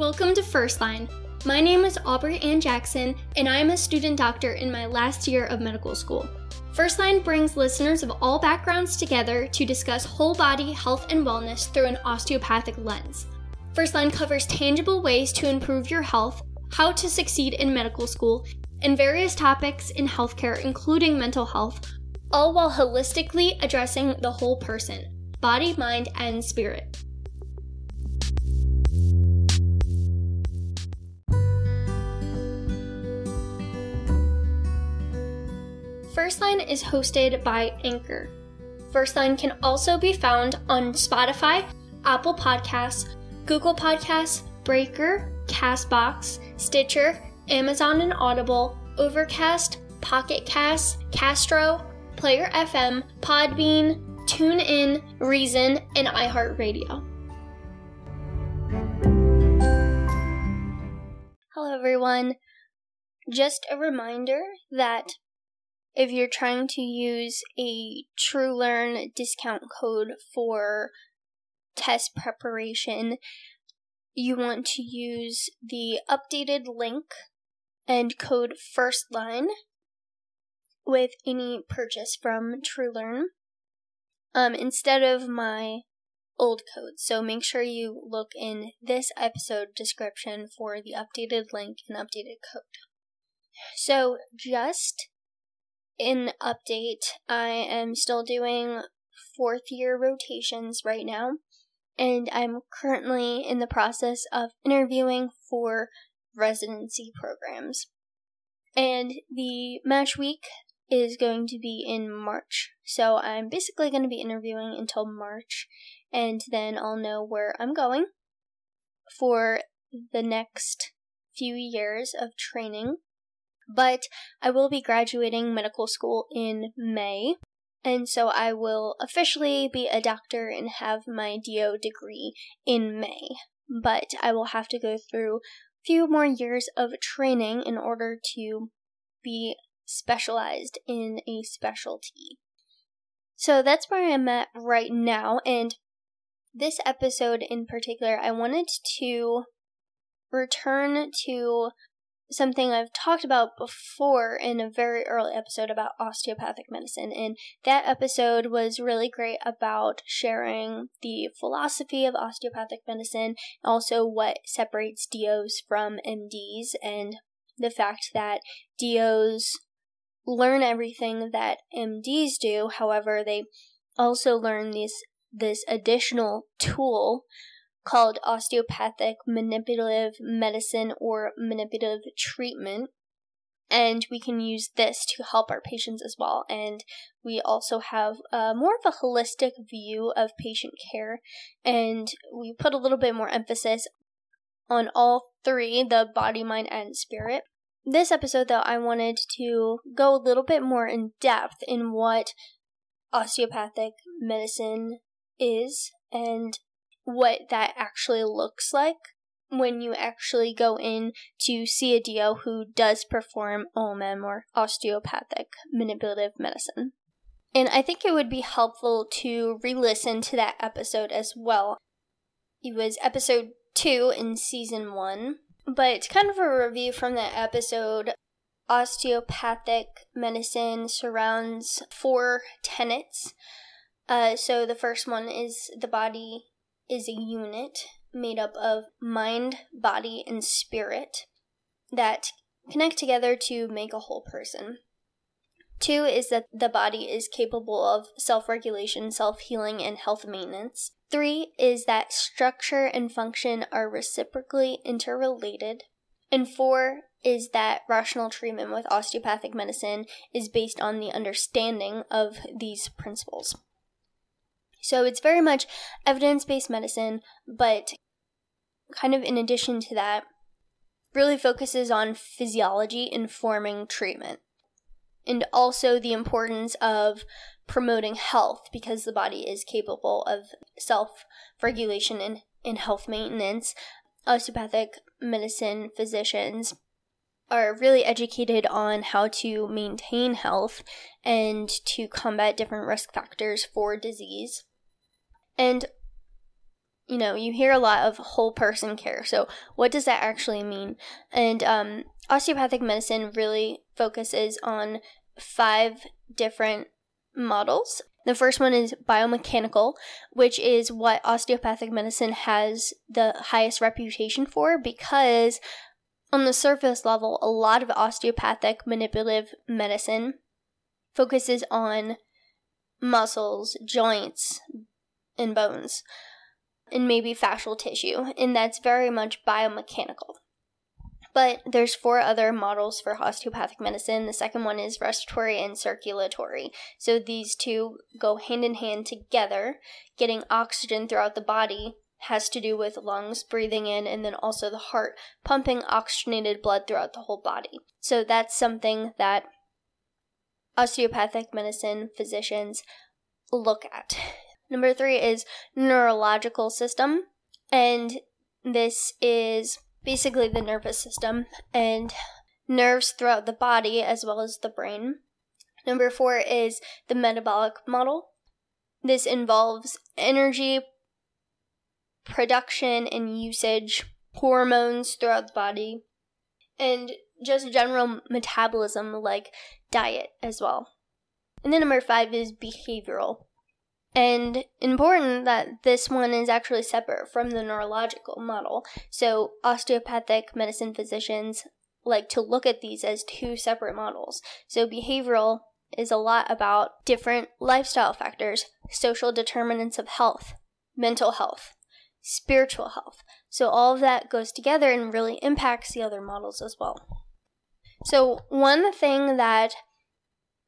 Welcome to First Line. My name is Aubrey Ann Jackson, and I am a student doctor in my last year of medical school. First Line brings listeners of all backgrounds together to discuss whole body health and wellness through an osteopathic lens. First Line covers tangible ways to improve your health, how to succeed in medical school, and various topics in healthcare, including mental health, all while holistically addressing the whole person body, mind, and spirit. First Line is hosted by Anchor. First Line can also be found on Spotify, Apple Podcasts, Google Podcasts, Breaker, Castbox, Stitcher, Amazon and Audible, Overcast, Pocket Cast, Castro, Player FM, Podbean, TuneIn, Reason, and iHeartRadio. Hello, everyone. Just a reminder that if you're trying to use a TrueLearn discount code for test preparation, you want to use the updated link and code FIRSTLINE with any purchase from TrueLearn um, instead of my old code. So make sure you look in this episode description for the updated link and updated code. So just in update, I am still doing fourth year rotations right now, and I'm currently in the process of interviewing for residency programs. And the match week is going to be in March. So I'm basically going to be interviewing until March, and then I'll know where I'm going for the next few years of training. But I will be graduating medical school in May, and so I will officially be a doctor and have my DO degree in May. But I will have to go through a few more years of training in order to be specialized in a specialty. So that's where I'm at right now, and this episode in particular, I wanted to return to something I've talked about before in a very early episode about osteopathic medicine. And that episode was really great about sharing the philosophy of osteopathic medicine, also what separates DOs from MDs, and the fact that DOs learn everything that MDs do. However, they also learn these this additional tool called osteopathic manipulative medicine or manipulative treatment. And we can use this to help our patients as well. And we also have uh, more of a holistic view of patient care. And we put a little bit more emphasis on all three the body, mind, and spirit. This episode, though, I wanted to go a little bit more in depth in what osteopathic medicine is and what that actually looks like when you actually go in to see a DO who does perform OMM or osteopathic manipulative medicine. And I think it would be helpful to re listen to that episode as well. It was episode two in season one but it's kind of a review from that episode. Osteopathic medicine surrounds four tenets. Uh, so the first one is the body is a unit made up of mind, body, and spirit that connect together to make a whole person. Two is that the body is capable of self regulation, self healing, and health maintenance. Three is that structure and function are reciprocally interrelated. And four is that rational treatment with osteopathic medicine is based on the understanding of these principles. So it's very much evidence based medicine, but kind of in addition to that, really focuses on physiology informing treatment and also the importance of promoting health because the body is capable of self regulation and, and health maintenance. Osteopathic medicine physicians are really educated on how to maintain health and to combat different risk factors for disease. And you know, you hear a lot of whole person care. So, what does that actually mean? And um, osteopathic medicine really focuses on five different models. The first one is biomechanical, which is what osteopathic medicine has the highest reputation for because, on the surface level, a lot of osteopathic manipulative medicine focuses on muscles, joints, and bones and maybe fascial tissue, and that's very much biomechanical. But there's four other models for osteopathic medicine. The second one is respiratory and circulatory. So these two go hand in hand together. Getting oxygen throughout the body has to do with lungs breathing in and then also the heart pumping oxygenated blood throughout the whole body. So that's something that osteopathic medicine physicians look at. Number three is neurological system, and this is basically the nervous system and nerves throughout the body as well as the brain. Number four is the metabolic model. This involves energy production and usage, hormones throughout the body, and just general metabolism like diet as well. And then number five is behavioral. And important that this one is actually separate from the neurological model. So, osteopathic medicine physicians like to look at these as two separate models. So, behavioral is a lot about different lifestyle factors, social determinants of health, mental health, spiritual health. So, all of that goes together and really impacts the other models as well. So, one thing that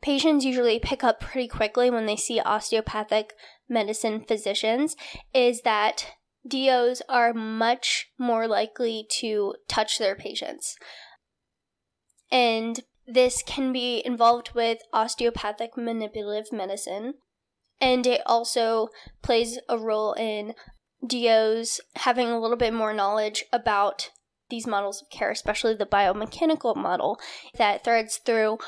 patients usually pick up pretty quickly when they see osteopathic medicine physicians is that DOs are much more likely to touch their patients. And this can be involved with osteopathic manipulative medicine. And it also plays a role in DOs having a little bit more knowledge about these models of care, especially the biomechanical model that threads through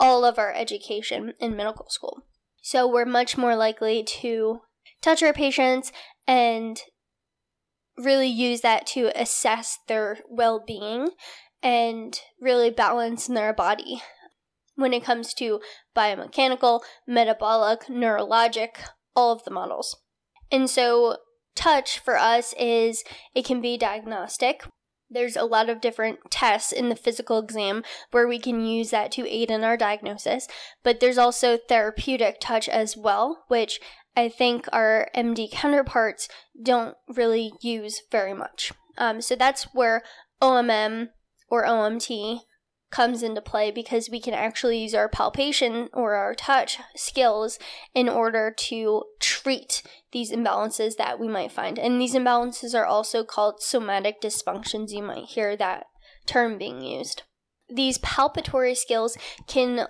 all of our education in medical school. So we're much more likely to touch our patients and really use that to assess their well being and really balance their body when it comes to biomechanical, metabolic, neurologic, all of the models. And so, touch for us is it can be diagnostic there's a lot of different tests in the physical exam where we can use that to aid in our diagnosis. But there's also therapeutic touch as well, which I think our MD counterparts don't really use very much. Um, so that's where OMM or OMT comes into play because we can actually use our palpation or our touch skills in order to treat these imbalances that we might find. And these imbalances are also called somatic dysfunctions. You might hear that term being used. These palpatory skills can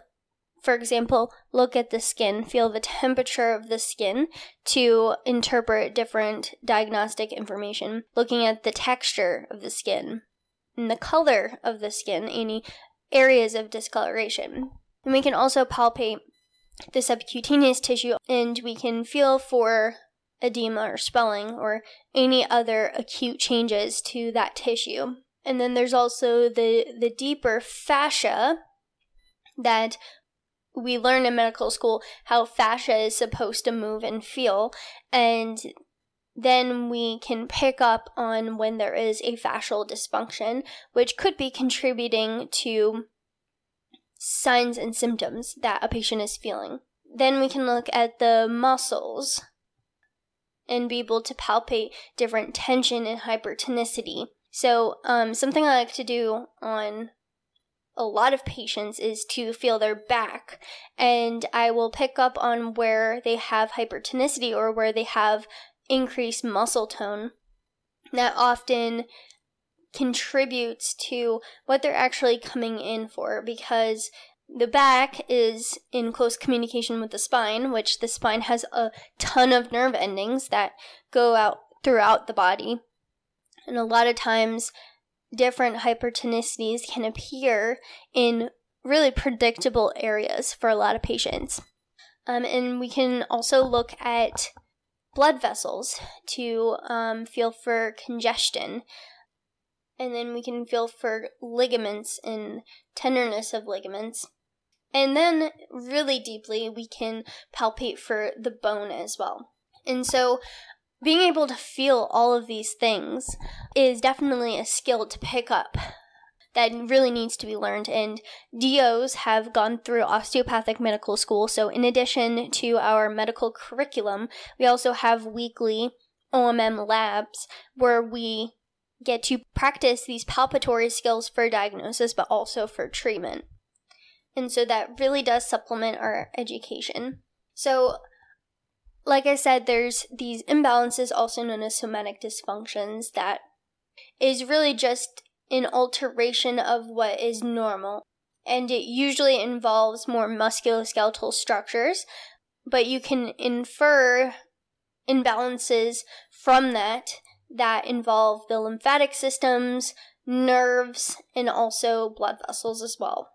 for example, look at the skin, feel the temperature of the skin to interpret different diagnostic information, looking at the texture of the skin and the color of the skin, any areas of discoloration. And we can also palpate the subcutaneous tissue and we can feel for edema or swelling or any other acute changes to that tissue. And then there's also the, the deeper fascia that we learn in medical school how fascia is supposed to move and feel. And then we can pick up on when there is a fascial dysfunction, which could be contributing to signs and symptoms that a patient is feeling. Then we can look at the muscles and be able to palpate different tension and hypertonicity. So, um, something I like to do on a lot of patients is to feel their back, and I will pick up on where they have hypertonicity or where they have increased muscle tone. That often contributes to what they're actually coming in for because the back is in close communication with the spine, which the spine has a ton of nerve endings that go out throughout the body. And a lot of times, different hypertonicities can appear in really predictable areas for a lot of patients. Um, and we can also look at blood vessels to um, feel for congestion. And then we can feel for ligaments and tenderness of ligaments. And then, really deeply, we can palpate for the bone as well. And so, being able to feel all of these things is definitely a skill to pick up that really needs to be learned. And DOs have gone through osteopathic medical school. So, in addition to our medical curriculum, we also have weekly OMM labs where we get to practice these palpatory skills for diagnosis, but also for treatment. And so that really does supplement our education. So, like I said, there's these imbalances, also known as somatic dysfunctions, that is really just an alteration of what is normal. And it usually involves more musculoskeletal structures, but you can infer imbalances from that that involve the lymphatic systems, nerves, and also blood vessels as well.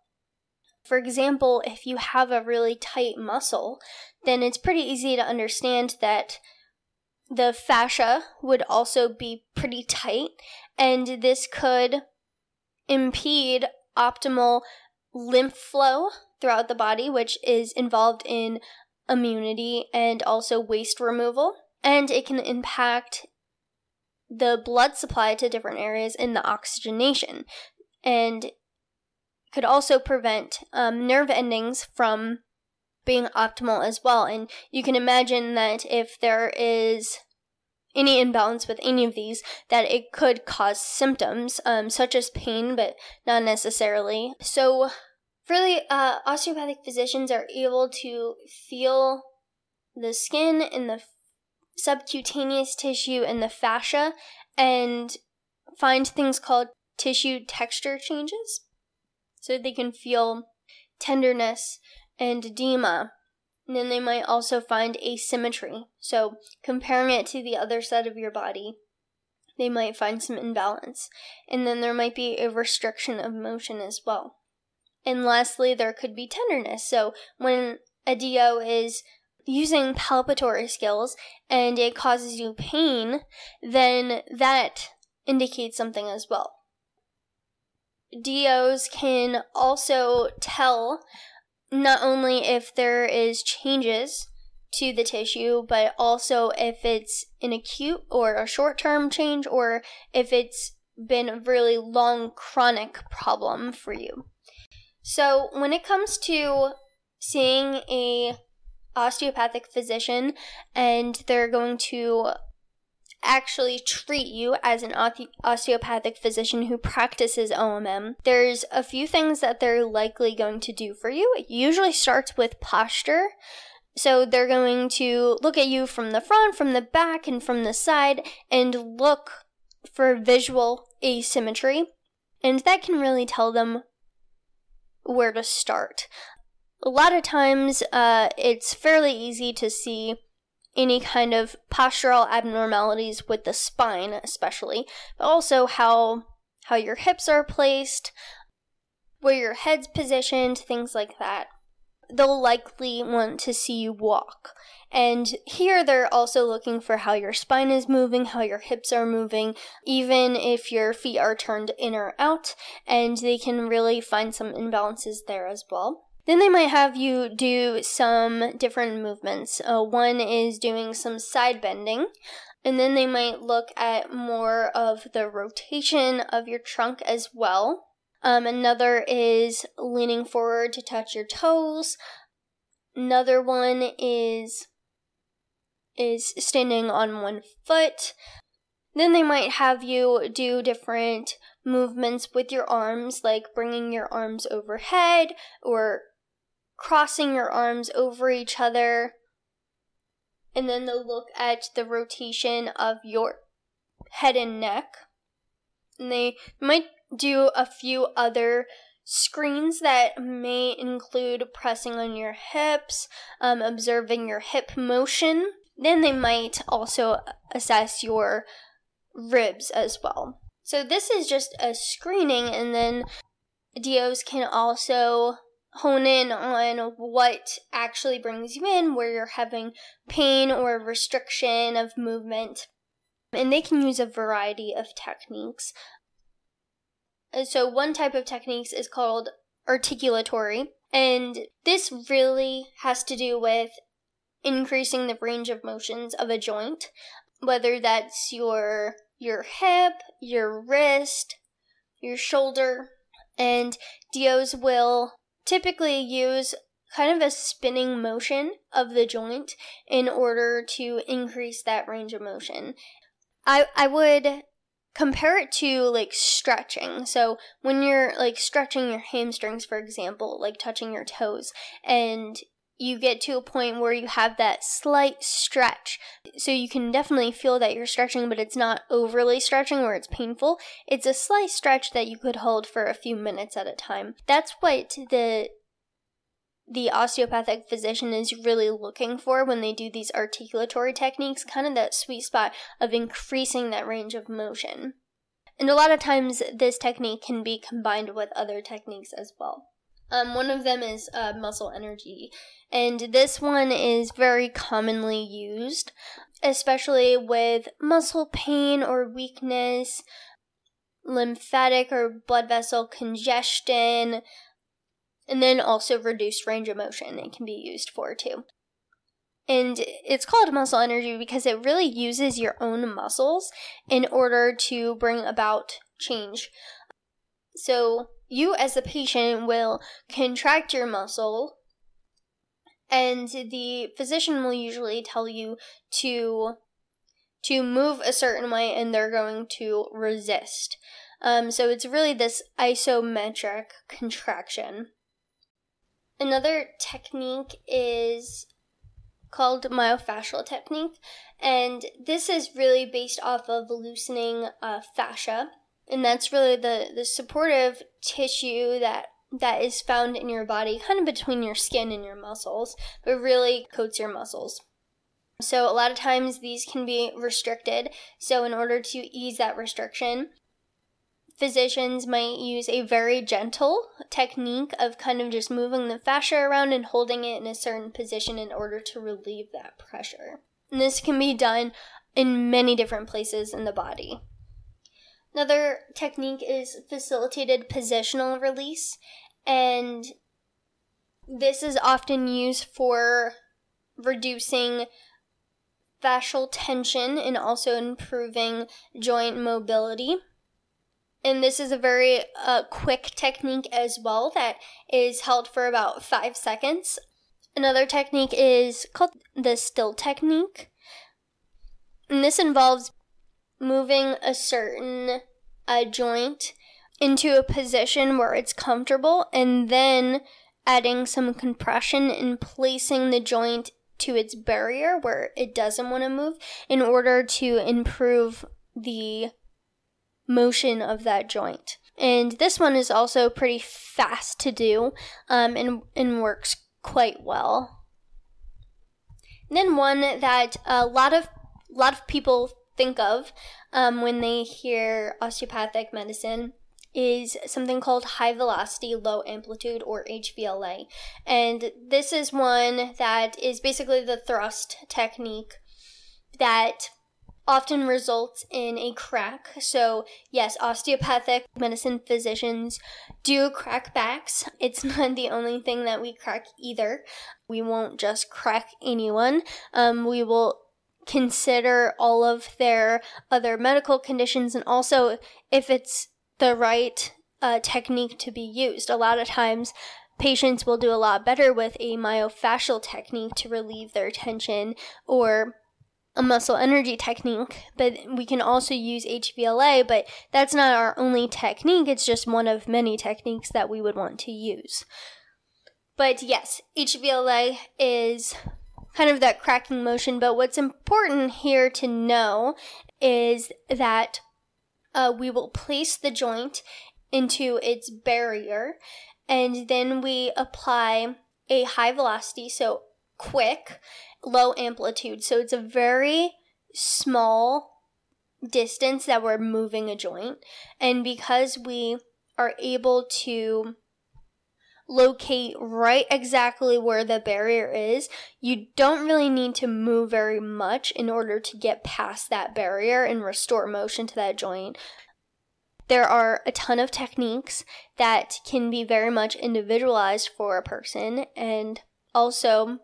For example, if you have a really tight muscle, then it's pretty easy to understand that the fascia would also be pretty tight, and this could impede optimal lymph flow throughout the body, which is involved in immunity and also waste removal. And it can impact the blood supply to different areas in the oxygenation and could also prevent um, nerve endings from being optimal as well. And you can imagine that if there is any imbalance with any of these, that it could cause symptoms um, such as pain, but not necessarily. So, really, uh, osteopathic physicians are able to feel the skin and the subcutaneous tissue and the fascia and find things called tissue texture changes. So they can feel tenderness and edema. And then they might also find asymmetry. So comparing it to the other side of your body, they might find some imbalance. And then there might be a restriction of motion as well. And lastly, there could be tenderness. So when a DO is using palpatory skills and it causes you pain, then that indicates something as well. DOs can also tell not only if there is changes to the tissue, but also if it's an acute or a short term change or if it's been a really long chronic problem for you. So, when it comes to seeing a osteopathic physician and they're going to actually treat you as an osteopathic physician who practices OMM, there's a few things that they're likely going to do for you. It usually starts with posture. So they're going to look at you from the front, from the back, and from the side and look for visual asymmetry. And that can really tell them where to start. A lot of times, uh, it's fairly easy to see any kind of postural abnormalities with the spine, especially, but also how how your hips are placed, where your head's positioned, things like that. They'll likely want to see you walk. And here they're also looking for how your spine is moving, how your hips are moving, even if your feet are turned in or out, and they can really find some imbalances there as well. Then they might have you do some different movements. Uh, one is doing some side bending, and then they might look at more of the rotation of your trunk as well. Um, another is leaning forward to touch your toes. Another one is is standing on one foot. Then they might have you do different movements with your arms, like bringing your arms overhead or crossing your arms over each other. And then they'll look at the rotation of your head and neck. And they might do a few other screens that may include pressing on your hips, um, observing your hip motion. Then they might also assess your ribs as well. So this is just a screening, and then DOs can also hone in on what actually brings you in, where you're having pain or restriction of movement. And they can use a variety of techniques. So, one type of techniques is called articulatory, and this really has to do with increasing the range of motions of a joint, whether that's your your hip, your wrist, your shoulder, and DOs will typically use kind of a spinning motion of the joint in order to increase that range of motion. I I would compare it to like stretching. So when you're like stretching your hamstrings for example, like touching your toes and you get to a point where you have that slight stretch. So you can definitely feel that you're stretching, but it's not overly stretching where it's painful. It's a slight stretch that you could hold for a few minutes at a time. That's what the the osteopathic physician is really looking for when they do these articulatory techniques, kind of that sweet spot of increasing that range of motion. And a lot of times, this technique can be combined with other techniques as well. Um, one of them is uh, muscle energy, and this one is very commonly used, especially with muscle pain or weakness, lymphatic or blood vessel congestion, and then also reduced range of motion. It can be used for too. And it's called muscle energy because it really uses your own muscles in order to bring about change. So, you as the patient will contract your muscle and the physician will usually tell you to to move a certain way and they're going to resist. Um, so it's really this isometric contraction. Another technique is called myofascial technique and this is really based off of loosening uh, fascia and that's really the the supportive tissue that that is found in your body kind of between your skin and your muscles but really coats your muscles. So a lot of times these can be restricted. So in order to ease that restriction physicians might use a very gentle technique of kind of just moving the fascia around and holding it in a certain position in order to relieve that pressure. And this can be done in many different places in the body Another technique is facilitated positional release, and this is often used for reducing fascial tension and also improving joint mobility. And this is a very uh, quick technique as well that is held for about five seconds. Another technique is called the Still technique. And this involves moving a certain uh, joint into a position where it's comfortable and then adding some compression and placing the joint to its barrier where it doesn't want to move in order to improve the motion of that joint. And this one is also pretty fast to do um, and, and works quite well. And then one that a lot of a lot of people think of um, when they hear osteopathic medicine is something called high velocity low amplitude or HVLA. And this is one that is basically the thrust technique that often results in a crack. So, yes, osteopathic medicine physicians do crack backs. It's not the only thing that we crack either. We won't just crack anyone. Um, we will consider all of their other medical conditions and also if it's the right uh, technique to be used. A lot of times, patients will do a lot better with a myofascial technique to relieve their tension or a muscle energy technique, but we can also use HVLA, but that's not our only technique, it's just one of many techniques that we would want to use. But yes, HVLA is kind of that cracking motion. But what's important here to know is that uh, we will place the joint into its barrier and then we apply a high velocity, so quick, low amplitude. So it's a very small distance that we're moving a joint. And because we are able to locate right exactly where the barrier is. You don't really need to move very much in order to get past that barrier and restore motion to that joint. There are a ton of techniques that can be very much individualized for a person and also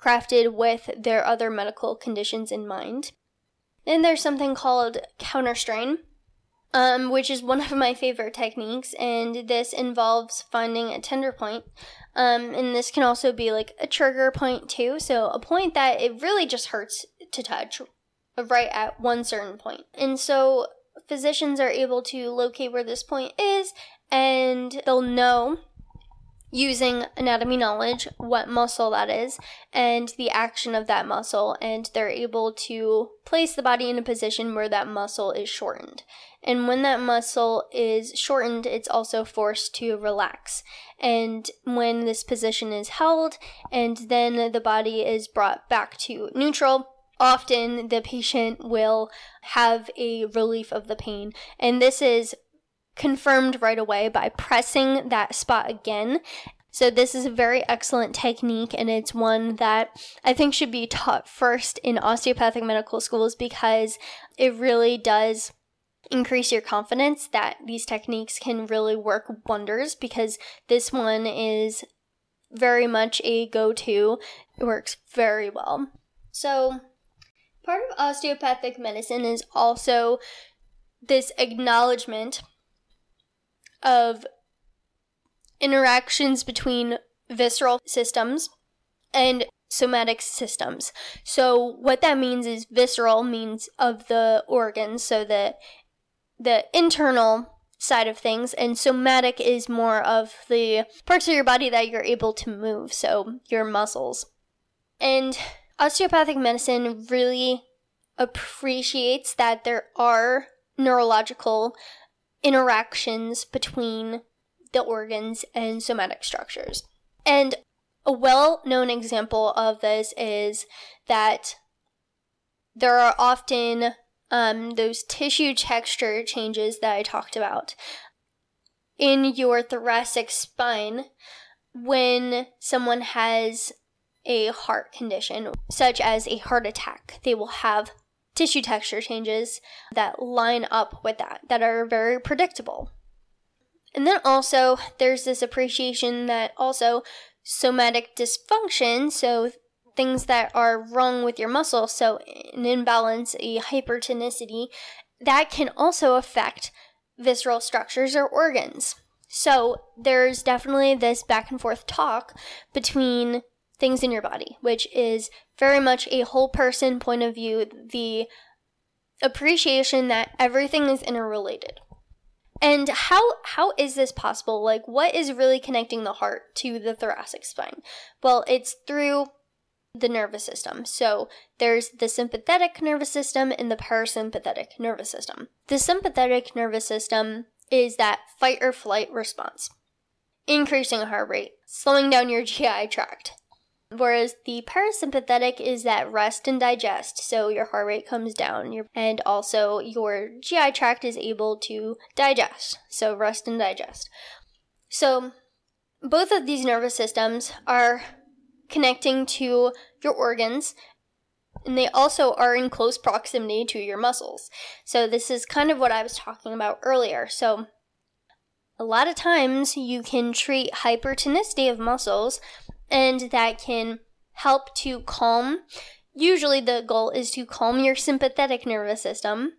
crafted with their other medical conditions in mind. Then there's something called counter strain, um, which is one of my favorite techniques, and this involves finding a tender point. Um, and this can also be like a trigger point too, so a point that it really just hurts to touch right at one certain point. And so physicians are able to locate where this point is, and they'll know using anatomy knowledge what muscle that is and the action of that muscle and they're able to place the body in a position where that muscle is shortened. And when that muscle is shortened it's also forced to relax. And when this position is held and then the body is brought back to neutral often the patient will have a relief of the pain. And this is confirmed right away by pressing that spot again. So, this is a very excellent technique, and it's one that I think should be taught first in osteopathic medical schools because it really does increase your confidence that these techniques can really work wonders because this one is very much a go to. It works very well. So, part of osteopathic medicine is also this acknowledgement of interactions between visceral systems and somatic systems. So what that means is visceral means of the organs, so the the internal side of things and somatic is more of the parts of your body that you're able to move, so your muscles. And osteopathic medicine really appreciates that there are neurological interactions between the organs and somatic structures. And a well known example of this is that there are often um, those tissue texture changes that I talked about in your thoracic spine when someone has a heart condition, such as a heart attack. They will have tissue texture changes that line up with that, that are very predictable. And then also, there's this appreciation that also somatic dysfunction, so things that are wrong with your muscle, so an imbalance, a hypertonicity, that can also affect visceral structures or organs. So there's definitely this back and forth talk between things in your body, which is very much a whole person point of view, the appreciation that everything is interrelated. And how how is this possible? Like what is really connecting the heart to the thoracic spine? Well, it's through the nervous system. So there's the sympathetic nervous system and the parasympathetic nervous system. The sympathetic nervous system is that fight or flight response, increasing heart rate, slowing down your GI tract. Whereas the parasympathetic is that rest and digest, so your heart rate comes down, your, and also your GI tract is able to digest, so rest and digest. So, both of these nervous systems are connecting to your organs, and they also are in close proximity to your muscles. So, this is kind of what I was talking about earlier. So, a lot of times you can treat hypertonicity of muscles and that can help to calm. Usually, the goal is to calm your sympathetic nervous system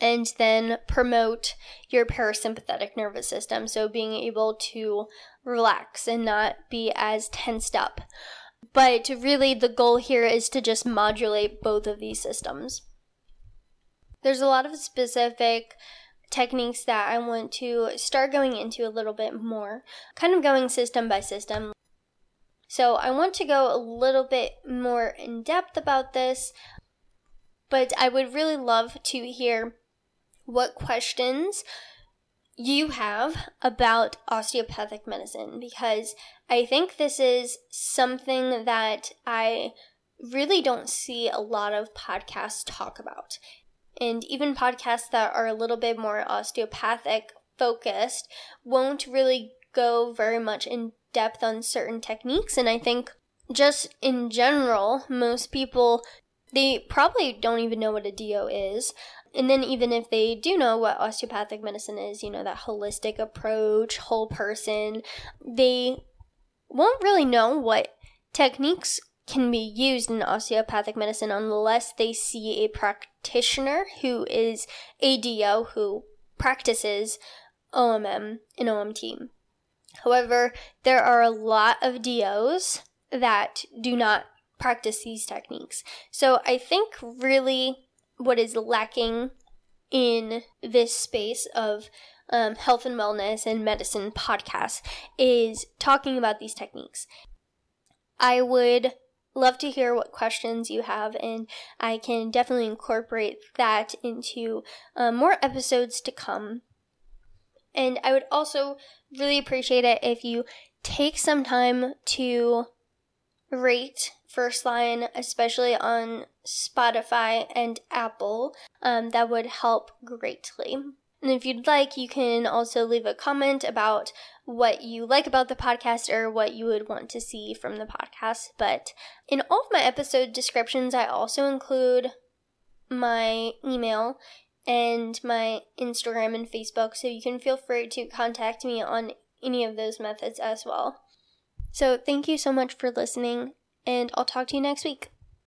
and then promote your parasympathetic nervous system. So, being able to relax and not be as tensed up. But really, the goal here is to just modulate both of these systems. There's a lot of specific techniques that I want to start going into a little bit more, kind of going system by system. So I want to go a little bit more in depth about this, but I would really love to hear what questions you have about osteopathic medicine because I think this is something that I really don't see a lot of podcasts talk about. And even podcasts that are a little bit more osteopathic focused won't really go very much in depth on certain techniques. And I think just in general, most people they probably don't even know what a DO is. And then, even if they do know what osteopathic medicine is, you know, that holistic approach, whole person, they won't really know what techniques can be used in osteopathic medicine unless they see a practitioner who is a DO who practices OMM and OMT. However, there are a lot of DOs that do not practice these techniques. So I think really what is lacking in this space of um, health and wellness and medicine podcasts is talking about these techniques. I would love to hear what questions you have, and I can definitely incorporate that into uh, more episodes to come. And I would also really appreciate it if you take some time to rate First Line, especially on Spotify and Apple. Um, that would help greatly. And if you'd like, you can also leave a comment about what you like about the podcast or what you would want to see from the podcast. But in all of my episode descriptions, I also include my email and my Instagram and Facebook, so you can feel free to contact me on any of those methods as well. So, thank you so much for listening, and I'll talk to you next week.